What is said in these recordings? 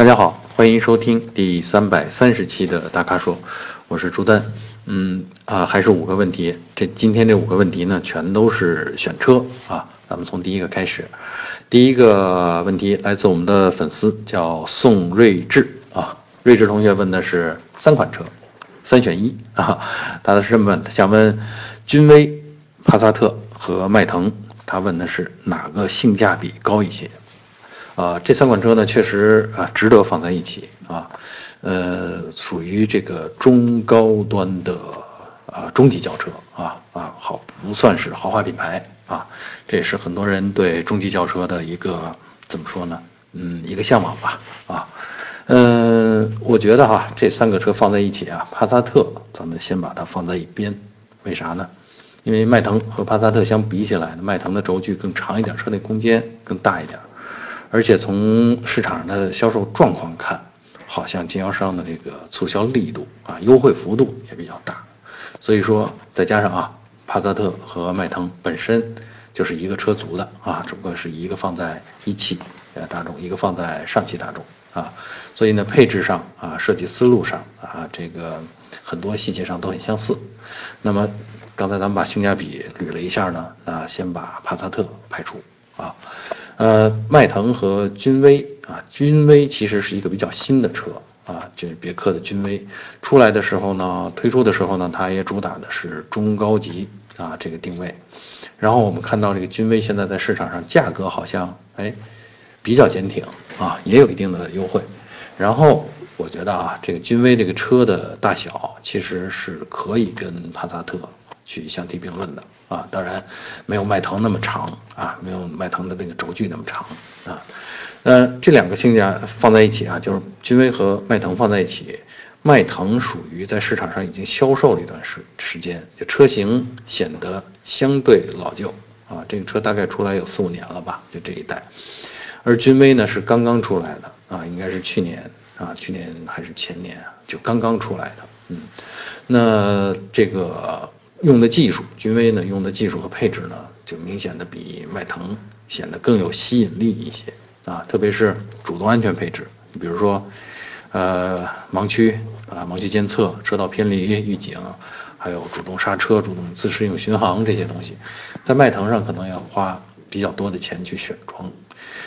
大家好，欢迎收听第三百三十期的大咖说，我是朱丹。嗯啊，还是五个问题。这今天这五个问题呢，全都是选车啊。咱们从第一个开始。第一个问题来自我们的粉丝，叫宋睿智啊。睿智同学问的是三款车，三选一啊。他的是这么问，想问君威、帕萨特和迈腾，他问的是哪个性价比高一些？啊，这三款车呢，确实啊，值得放在一起啊，呃，属于这个中高端的啊中级轿车啊啊，好不算是豪华品牌啊，这也是很多人对中级轿车的一个怎么说呢？嗯，一个向往吧啊，嗯，我觉得哈，这三个车放在一起啊，帕萨特咱们先把它放在一边，为啥呢？因为迈腾和帕萨特相比起来，迈腾的轴距更长一点，车内空间更大一点。而且从市场上的销售状况看，好像经销商的这个促销力度啊，优惠幅度也比较大，所以说再加上啊，帕萨特和迈腾本身就是一个车族的啊，只不过是一个放在一汽呃大众，一个放在上汽大众啊，所以呢配置上啊，设计思路上啊，这个很多细节上都很相似。那么刚才咱们把性价比捋了一下呢，啊，先把帕萨特排除啊。呃，迈腾和君威啊，君威其实是一个比较新的车啊，就是别克的君威出来的时候呢，推出的时候呢，它也主打的是中高级啊这个定位。然后我们看到这个君威现在在市场上价格好像哎比较坚挺啊，也有一定的优惠。然后我觉得啊，这个君威这个车的大小其实是可以跟帕萨特。去相提并论的啊，当然没有迈腾那么长啊，没有迈腾的那个轴距那么长啊。呃，这两个性价放在一起啊，就是君威和迈腾放在一起，迈腾属于在市场上已经销售了一段时时间，就车型显得相对老旧啊。这个车大概出来有四五年了吧，就这一代。而君威呢是刚刚出来的啊，应该是去年啊，去年还是前年啊，就刚刚出来的。嗯，那这个。用的技术，君威呢用的技术和配置呢，就明显的比迈腾显得更有吸引力一些啊，特别是主动安全配置，比如说，呃，盲区啊，盲区监测、车道偏离预警，还有主动刹车、主动自适应巡航这些东西，在迈腾上可能要花比较多的钱去选装，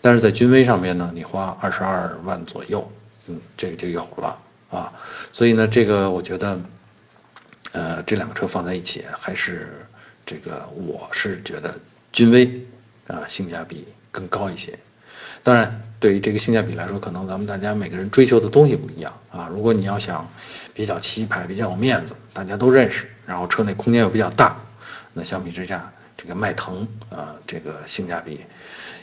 但是在君威上面呢，你花二十二万左右，嗯，这个就有了啊，所以呢，这个我觉得。呃，这两个车放在一起，还是这个，我是觉得君威啊性价比更高一些。当然，对于这个性价比来说，可能咱们大家每个人追求的东西不一样啊。如果你要想比较气派、比较有面子，大家都认识，然后车内空间又比较大，那相比之下，这个迈腾啊，这个性价比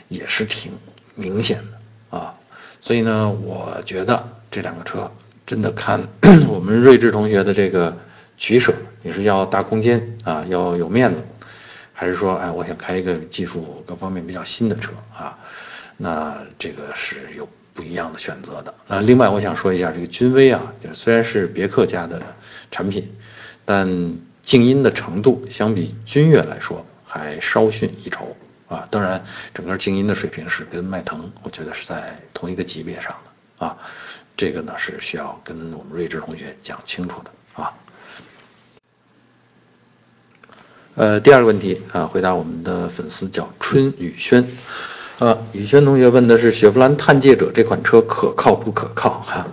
也是挺明显的啊。所以呢，我觉得这两个车真的看 我们睿智同学的这个。取舍，你是要大空间啊，要有面子，还是说，哎，我想开一个技术各方面比较新的车啊？那这个是有不一样的选择的。那另外，我想说一下这个君威啊，就虽然是别克家的产品，但静音的程度相比君越来说还稍逊一筹啊。当然，整个静音的水平是跟迈腾，我觉得是在同一个级别上的啊。这个呢是需要跟我们睿智同学讲清楚的啊。呃，第二个问题啊，回答我们的粉丝叫春雨轩，啊，雨轩同学问的是雪佛兰探界者这款车可靠不可靠？哈，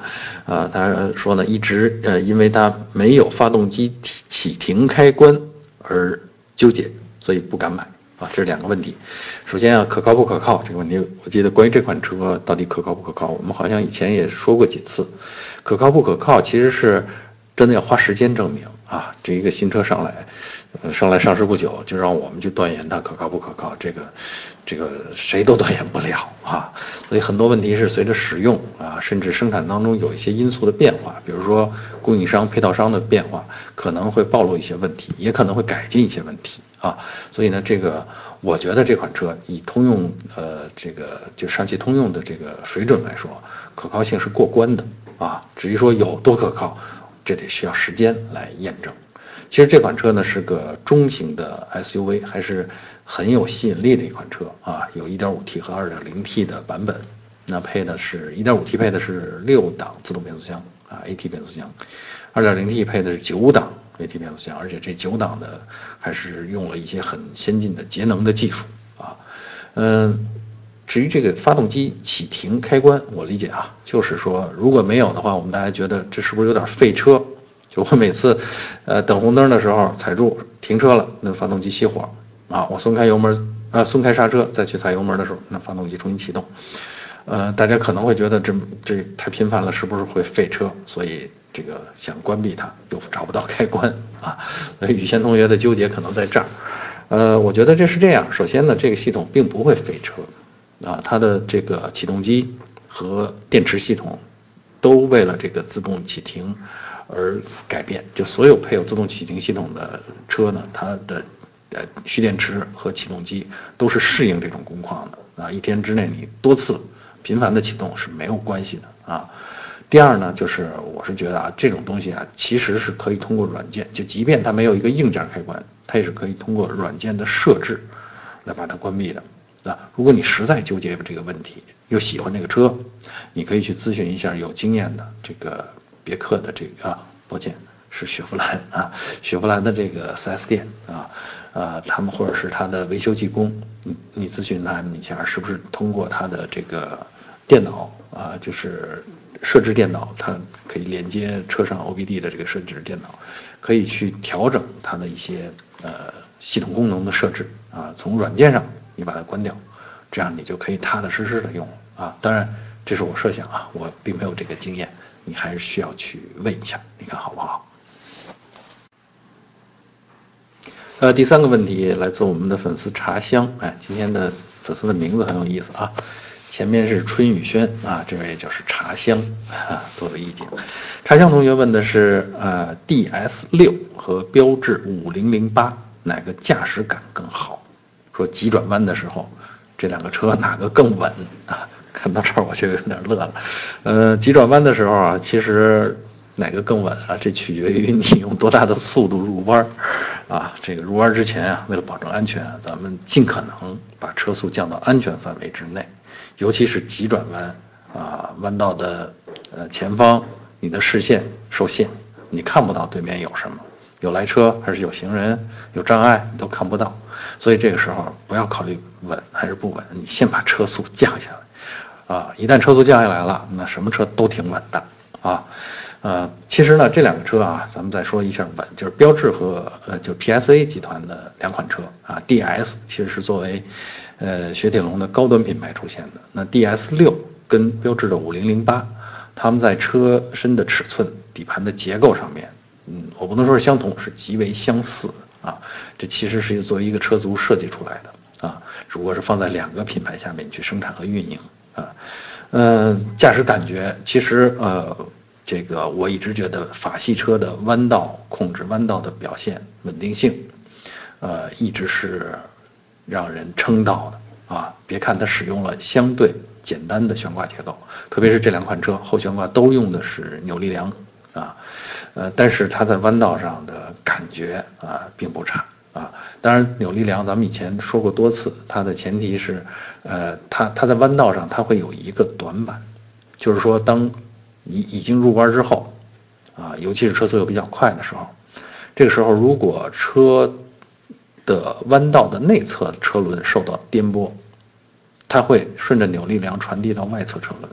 啊，他说呢，一直呃，因为它没有发动机启停开关而纠结，所以不敢买啊。这是两个问题。首先啊，可靠不可靠这个问题，我记得关于这款车到底可靠不可靠，我们好像以前也说过几次，可靠不可靠其实是真的要花时间证明啊。这一个新车上来。上来上市不久，就让我们去断言它可靠不可靠，这个，这个谁都断言不了啊。所以很多问题是随着使用啊，甚至生产当中有一些因素的变化，比如说供应商、配套商的变化，可能会暴露一些问题，也可能会改进一些问题啊。所以呢，这个我觉得这款车以通用呃这个就上汽通用的这个水准来说，可靠性是过关的啊。至于说有多可靠，这得需要时间来验证。其实这款车呢是个中型的 SUV，还是很有吸引力的一款车啊，有 1.5T 和 2.0T 的版本那配的是 1.5T 配的是六档自动变速箱啊，AT 变速箱，2.0T 配的是九档 AT 变速箱，而且这九档的还是用了一些很先进的节能的技术啊，嗯。至于这个发动机启停开关，我理解啊，就是说如果没有的话，我们大家觉得这是不是有点费车？就我每次，呃，等红灯的时候踩住停车了，那发动机熄火啊，我松开油门，啊，松开刹车再去踩油门的时候，那发动机重新启动。呃，大家可能会觉得这这太频繁了，是不是会费车？所以这个想关闭它又找不到开关啊。所以雨贤同学的纠结可能在这儿。呃，我觉得这是这样。首先呢，这个系统并不会费车。啊，它的这个启动机和电池系统都为了这个自动启停而改变。就所有配有自动启停系统的车呢，它的呃蓄电池和启动机都是适应这种工况的啊。一天之内你多次频繁的启动是没有关系的啊。第二呢，就是我是觉得啊，这种东西啊，其实是可以通过软件，就即便它没有一个硬件开关，它也是可以通过软件的设置来把它关闭的。啊，如果你实在纠结这个问题，又喜欢这个车，你可以去咨询一下有经验的这个别克的这个啊，抱歉是雪佛兰啊，雪佛兰的这个 4S 店啊，呃，他们或者是他的维修技工，你你咨询他们一下，是不是通过他的这个电脑啊，就是设置电脑，它可以连接车上 OBD 的这个设置电脑，可以去调整它的一些呃系统功能的设置啊，从软件上。你把它关掉，这样你就可以踏踏实实的用啊！当然，这是我设想啊，我并没有这个经验，你还是需要去问一下，你看好不好？呃，第三个问题来自我们的粉丝茶香，哎，今天的粉丝的名字很有意思啊，前面是春雨轩啊，这位就是茶香啊，多有意境。茶香同学问的是，呃，DS 六和标致五零零八哪个驾驶感更好？说急转弯的时候，这两个车哪个更稳啊？看到这儿我就有点乐了。呃，急转弯的时候啊，其实哪个更稳啊？这取决于你用多大的速度入弯儿啊。这个入弯之前啊，为了保证安全，咱们尽可能把车速降到安全范围之内，尤其是急转弯啊，弯道的呃前方，你的视线受限，你看不到对面有什么。有来车还是有行人，有障碍你都看不到，所以这个时候不要考虑稳还是不稳，你先把车速降下来，啊，一旦车速降下来了，那什么车都挺稳的，啊，呃，其实呢这两个车啊，咱们再说一下稳，就是标致和呃就 PSA 集团的两款车啊，DS 其实是作为，呃雪铁龙的高端品牌出现的，那 DS 六跟标致的五零零八，它们在车身的尺寸、底盘的结构上面。嗯，我不能说是相同，是极为相似啊。这其实是作为一个车族设计出来的啊。如果是放在两个品牌下面去生产和运营啊，嗯，驾驶感觉其实呃，这个我一直觉得法系车的弯道控制、弯道的表现、稳定性，呃，一直是让人称道的啊。别看它使用了相对简单的悬挂结构，特别是这两款车后悬挂都用的是扭力梁。啊，呃，但是它在弯道上的感觉啊，并不差啊。当然，扭力梁咱们以前说过多次，它的前提是，呃，它它在弯道上它会有一个短板，就是说，当已已经入弯之后，啊，尤其是车速又比较快的时候，这个时候如果车的弯道的内侧车轮受到颠簸，它会顺着扭力梁传递到外侧车轮。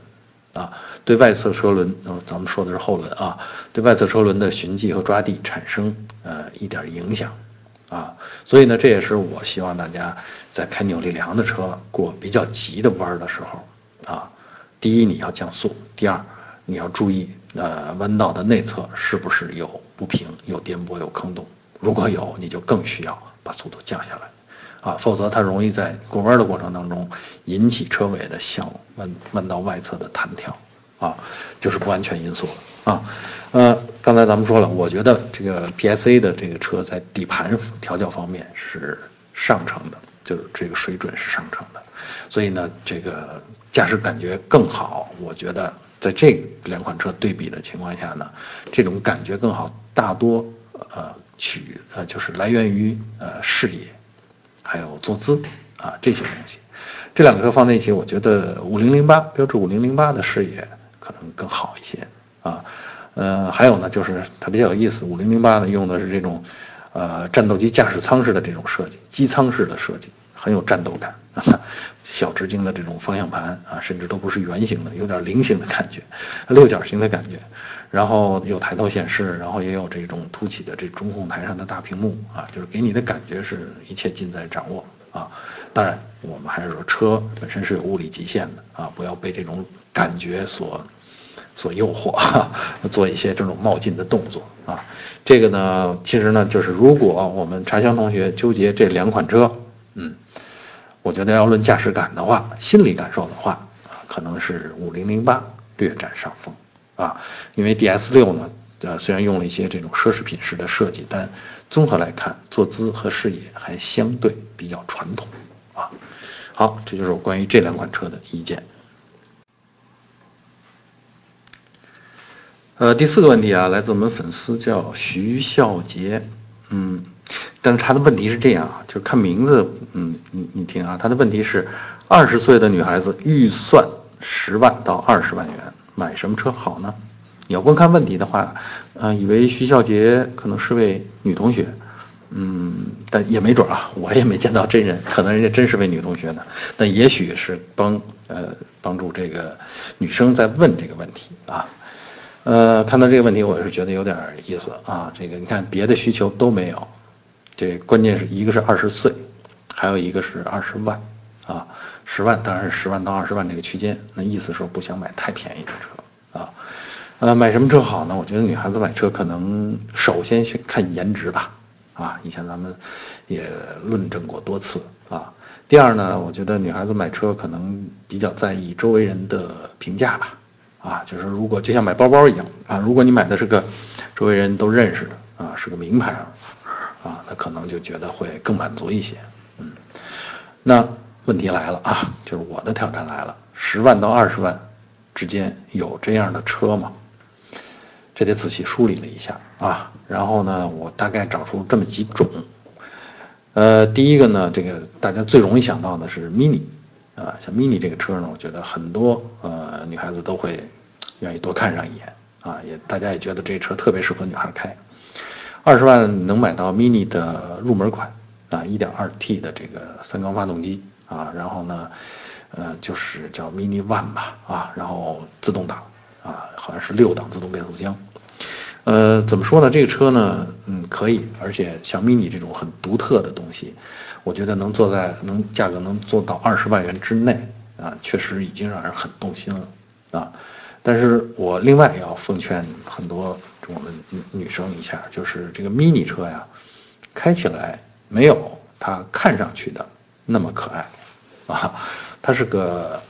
啊，对外侧车轮，呃，咱们说的是后轮啊，对外侧车轮的循迹和抓地产生呃一点影响，啊，所以呢，这也是我希望大家在开扭力梁的车过比较急的弯的时候，啊，第一你要降速，第二你要注意呃弯道的内侧是不是有不平、有颠簸、有坑洞，如果有，你就更需要把速度降下来。啊，否则它容易在过弯的过程当中引起车尾的向弯弯道外侧的弹跳，啊，就是不安全因素了啊。呃，刚才咱们说了，我觉得这个 PSA 的这个车在底盘调教方面是上乘的，就是这个水准是上乘的，所以呢，这个驾驶感觉更好。我觉得在这两款车对比的情况下呢，这种感觉更好，大多呃取呃就是来源于呃视野。还有坐姿啊这些东西，这两个车放在一起，我觉得五零零八标致五零零八的视野可能更好一些啊。呃，还有呢，就是它比较有意思，五零零八呢用的是这种呃战斗机驾驶舱式的这种设计，机舱式的设计，很有战斗感。小直径的这种方向盘啊，甚至都不是圆形的，有点菱形的感觉，六角形的感觉。然后有抬头显示，然后也有这种凸起的这中控台上的大屏幕啊，就是给你的感觉是一切尽在掌握啊。当然，我们还是说车本身是有物理极限的啊，不要被这种感觉所所诱惑，做一些这种冒进的动作啊。这个呢，其实呢，就是如果我们茶香同学纠结这两款车，嗯，我觉得要论驾驶感的话，心理感受的话，可能是五零零八略占上风。啊，因为 D S 六呢，呃，虽然用了一些这种奢侈品式的设计，但综合来看，坐姿和视野还相对比较传统啊。好，这就是我关于这两款车的意见。呃，第四个问题啊，来自我们粉丝叫徐孝杰，嗯，但是他的问题是这样啊，就是看名字，嗯，你你听啊，他的问题是二十岁的女孩子，预算十万到二十万元。买什么车好呢？你要光看问题的话，呃，以为徐小杰可能是位女同学，嗯，但也没准啊，我也没见到真人，可能人家真是位女同学呢。但也许是帮呃帮助这个女生在问这个问题啊，呃，看到这个问题，我是觉得有点意思啊。这个你看别的需求都没有，这关键是一个是二十岁，还有一个是二十万啊。十万当然是十万到二十万这个区间，那意思说不想买太便宜的车啊，呃，买什么车好呢？我觉得女孩子买车可能首先去看颜值吧，啊，以前咱们也论证过多次啊。第二呢，我觉得女孩子买车可能比较在意周围人的评价吧，啊，就是如果就像买包包一样啊，如果你买的是个周围人都认识的啊，是个名牌啊，那可能就觉得会更满足一些，嗯，那。问题来了啊，就是我的挑战来了，十万到二十万之间有这样的车吗？这得仔细梳理了一下啊。然后呢，我大概找出这么几种。呃，第一个呢，这个大家最容易想到的是 mini 啊，像 mini 这个车呢，我觉得很多呃女孩子都会愿意多看上一眼啊，也大家也觉得这车特别适合女孩开。二十万能买到 mini 的入门款啊，一点二 T 的这个三缸发动机。啊，然后呢，呃，就是叫 Mini One 吧，啊，然后自动挡，啊，好像是六档自动变速箱，呃，怎么说呢？这个车呢，嗯，可以，而且像 Mini 这种很独特的东西，我觉得能做在能价格能做到二十万元之内，啊，确实已经让人很动心了，啊，但是我另外也要奉劝很多我们女女生一下，就是这个 Mini 车呀，开起来没有它看上去的那么可爱。啊，它是个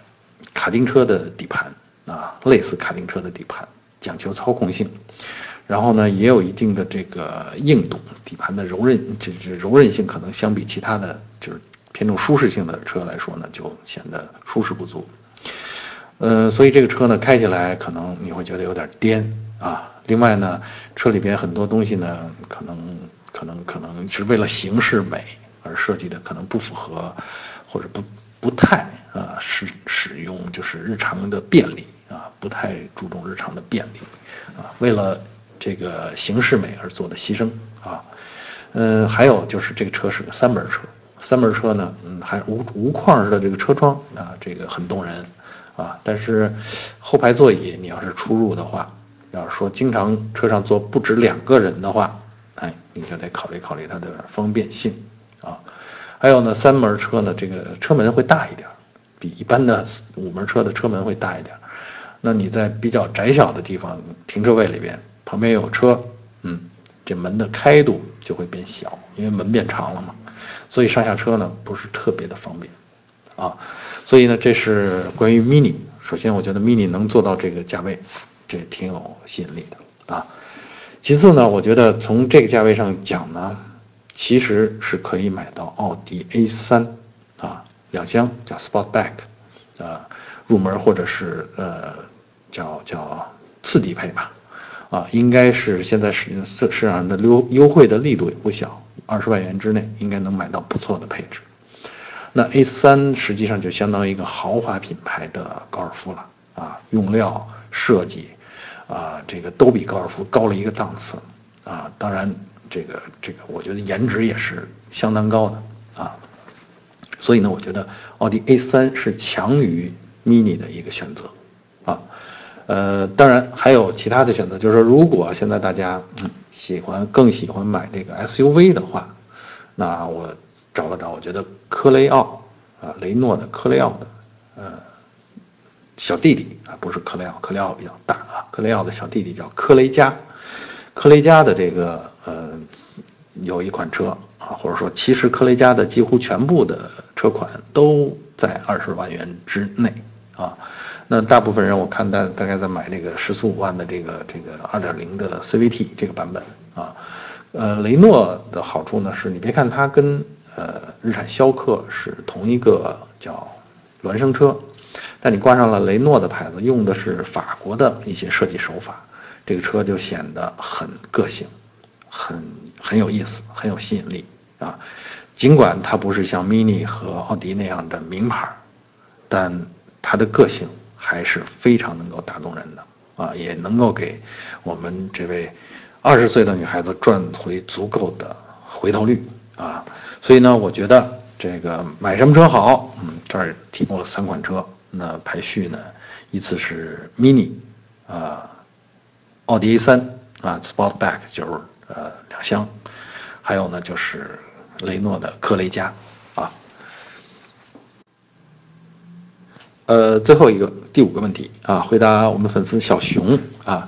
卡丁车的底盘啊，类似卡丁车的底盘，讲求操控性，然后呢也有一定的这个硬度，底盘的柔韧，这这柔韧性可能相比其他的就是偏重舒适性的车来说呢，就显得舒适不足。呃，所以这个车呢开起来可能你会觉得有点颠啊。另外呢，车里边很多东西呢，可能可能可能是为了形式美而设计的，可能不符合或者不。不太啊使使用就是日常的便利啊，不太注重日常的便利啊，为了这个形式美而做的牺牲啊，嗯，还有就是这个车是个三门车，三门车呢，嗯，还无无框式的这个车窗啊，这个很动人啊，但是后排座椅你要是出入的话，要是说经常车上坐不止两个人的话，哎，你就得考虑考虑它的方便性啊。还有呢，三门车呢，这个车门会大一点，比一般的五门车的车门会大一点。那你在比较窄小的地方停车位里边，旁边有车，嗯，这门的开度就会变小，因为门变长了嘛。所以上下车呢不是特别的方便，啊，所以呢这是关于 mini。首先我觉得 mini 能做到这个价位，这挺有吸引力的啊。其次呢，我觉得从这个价位上讲呢。其实是可以买到奥迪 A 三，啊，两厢叫 Sportback，啊，入门或者是呃，叫叫次低配吧，啊，应该是现在市市市场的优优惠的力度也不小，二十万元之内应该能买到不错的配置。那 A 三实际上就相当于一个豪华品牌的高尔夫了啊，用料设计啊，这个都比高尔夫高了一个档次啊。当然，这个这个，我觉得颜值也是相当高的啊。所以呢，我觉得奥迪 A 三是强于 Mini 的一个选择啊。呃，当然还有其他的选择，就是说，如果现在大家喜欢更喜欢买这个 SUV 的话，那我找了找，我觉得科雷傲啊，雷诺的科雷傲的呃小弟弟啊，不是科雷傲，科雷傲比较大啊，科雷傲的小弟弟叫科雷嘉，科雷嘉的这个呃有一款车啊，或者说其实科雷嘉的几乎全部的车款都在二十万元之内啊。那大部分人我看大大概在买这个十四五万的这个这个二点零的 CVT 这个版本啊，呃，雷诺的好处呢是你别看它跟呃日产逍客是同一个叫孪生车，但你挂上了雷诺的牌子，用的是法国的一些设计手法，这个车就显得很个性，很很有意思，很有吸引力啊。尽管它不是像 Mini 和奥迪那样的名牌，但它的个性。还是非常能够打动人的啊，也能够给我们这位二十岁的女孩子赚回足够的回头率啊。所以呢，我觉得这个买什么车好？嗯，这儿提供了三款车，那排序呢，依次是 Mini 啊，奥迪 A3 啊，Sportback 就是呃两厢，还有呢就是雷诺的科雷嘉啊。呃，最后一个第五个问题啊，回答我们粉丝小熊啊，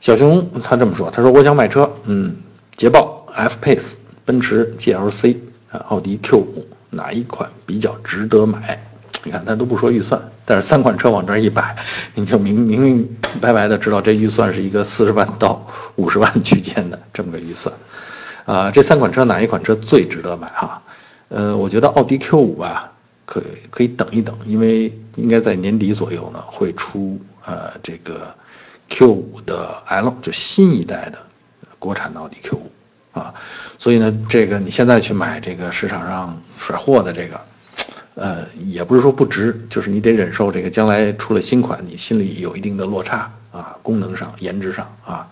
小熊他这么说，他说我想买车，嗯，捷豹、F Pace、奔驰 GLC 啊，奥迪 Q 五哪一款比较值得买？你看他都不说预算，但是三款车往这儿一摆，你就明明明白白的知道这预算是一个四十万到五十万区间的这么个预算啊。这三款车哪一款车最值得买哈？呃，我觉得奥迪 Q 五啊。可可以等一等，因为应该在年底左右呢会出呃这个 Q 五的 L，就新一代的国产的奥迪 Q 五啊，所以呢这个你现在去买这个市场上甩货的这个，呃也不是说不值，就是你得忍受这个将来出了新款，你心里有一定的落差啊，功能上、颜值上啊，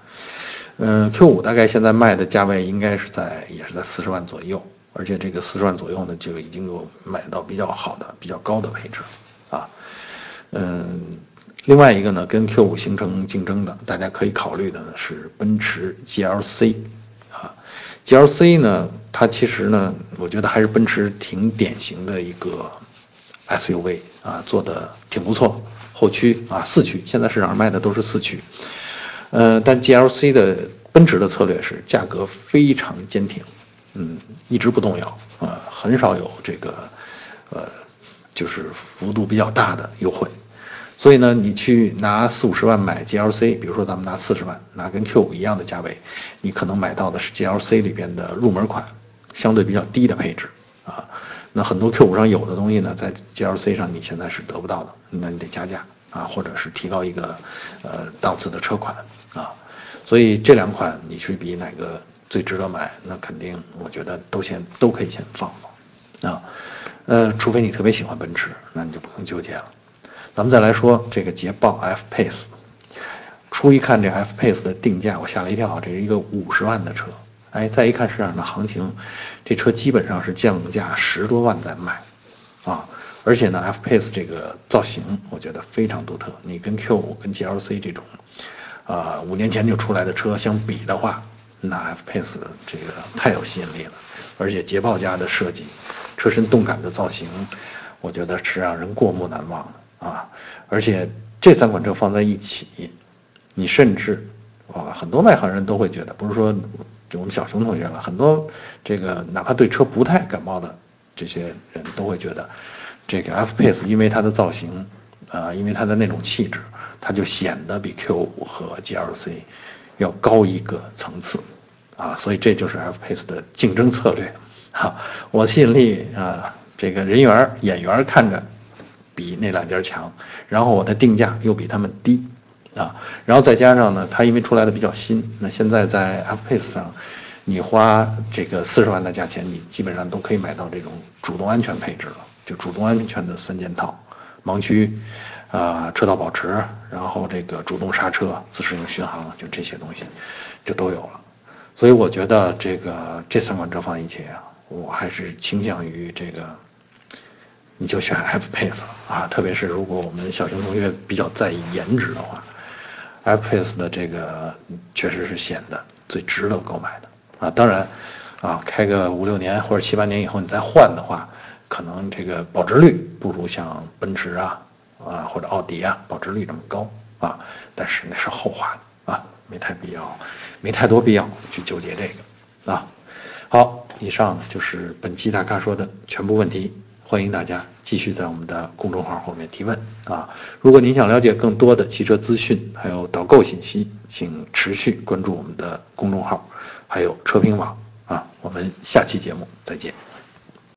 嗯 Q 五大概现在卖的价位应该是在也是在四十万左右。而且这个四十万左右呢，就已经有买到比较好的、比较高的配置，啊，嗯，另外一个呢，跟 Q 五形成竞争的，大家可以考虑的呢是奔驰 GLC，啊，GLC 呢，它其实呢，我觉得还是奔驰挺典型的一个 SUV 啊，做的挺不错，后驱啊，四驱，现在市场上卖的都是四驱，呃，但 GLC 的奔驰的策略是价格非常坚挺。嗯，一直不动摇啊，很少有这个，呃，就是幅度比较大的优惠，所以呢，你去拿四五十万买 GLC，比如说咱们拿四十万，拿跟 Q 五一样的价位，你可能买到的是 GLC 里边的入门款，相对比较低的配置啊。那很多 Q 五上有的东西呢，在 GLC 上你现在是得不到的，那你得加价啊，或者是提高一个呃档次的车款啊。所以这两款你去比哪个？最值得买，那肯定，我觉得都先都可以先放放，啊，呃，除非你特别喜欢奔驰，那你就不用纠结了。咱们再来说这个捷豹 F Pace，初一看这 F Pace 的定价，我吓了一跳，这是一个五十万的车，哎，再一看市场的行情，这车基本上是降价十多万在卖，啊，而且呢，F Pace 这个造型我觉得非常独特，你跟 Q 五跟 GLC 这种，啊，五年前就出来的车相比的话。那 F Pace 这个太有吸引力了，而且捷豹家的设计，车身动感的造型，我觉得是让人过目难忘的啊！而且这三款车放在一起，你甚至啊，很多外行人都会觉得，不是说就我们小熊同学了，很多这个哪怕对车不太感冒的这些人都会觉得，这个 F Pace 因为它的造型啊，因为它的那种气质，它就显得比 Q 五和 GLC。要高一个层次，啊，所以这就是 F Pace 的竞争策略，哈，我吸引力啊，这个人缘演员看着比那两家强，然后我的定价又比他们低，啊，然后再加上呢，它因为出来的比较新，那现在在 F Pace 上，你花这个四十万的价钱，你基本上都可以买到这种主动安全配置了，就主动安全的三件套，盲区，啊，车道保持，然后这个主动刹车、自适应巡航，就这些东西，就都有了。所以我觉得这个这三款车放一起啊，我还是倾向于这个，你就选 F Pace 啊，特别是如果我们小型同学比较在意颜值的话，F Pace 的这个确实是显得最值得购买的啊。当然，啊，开个五六年或者七八年以后你再换的话。可能这个保值率不如像奔驰啊啊或者奥迪啊保值率这么高啊，但是那是后话啊，没太必要，没太多必要去纠结这个啊。好，以上就是本期大咖说的全部问题，欢迎大家继续在我们的公众号后面提问啊。如果您想了解更多的汽车资讯还有导购信息，请持续关注我们的公众号，还有车评网啊。我们下期节目再见。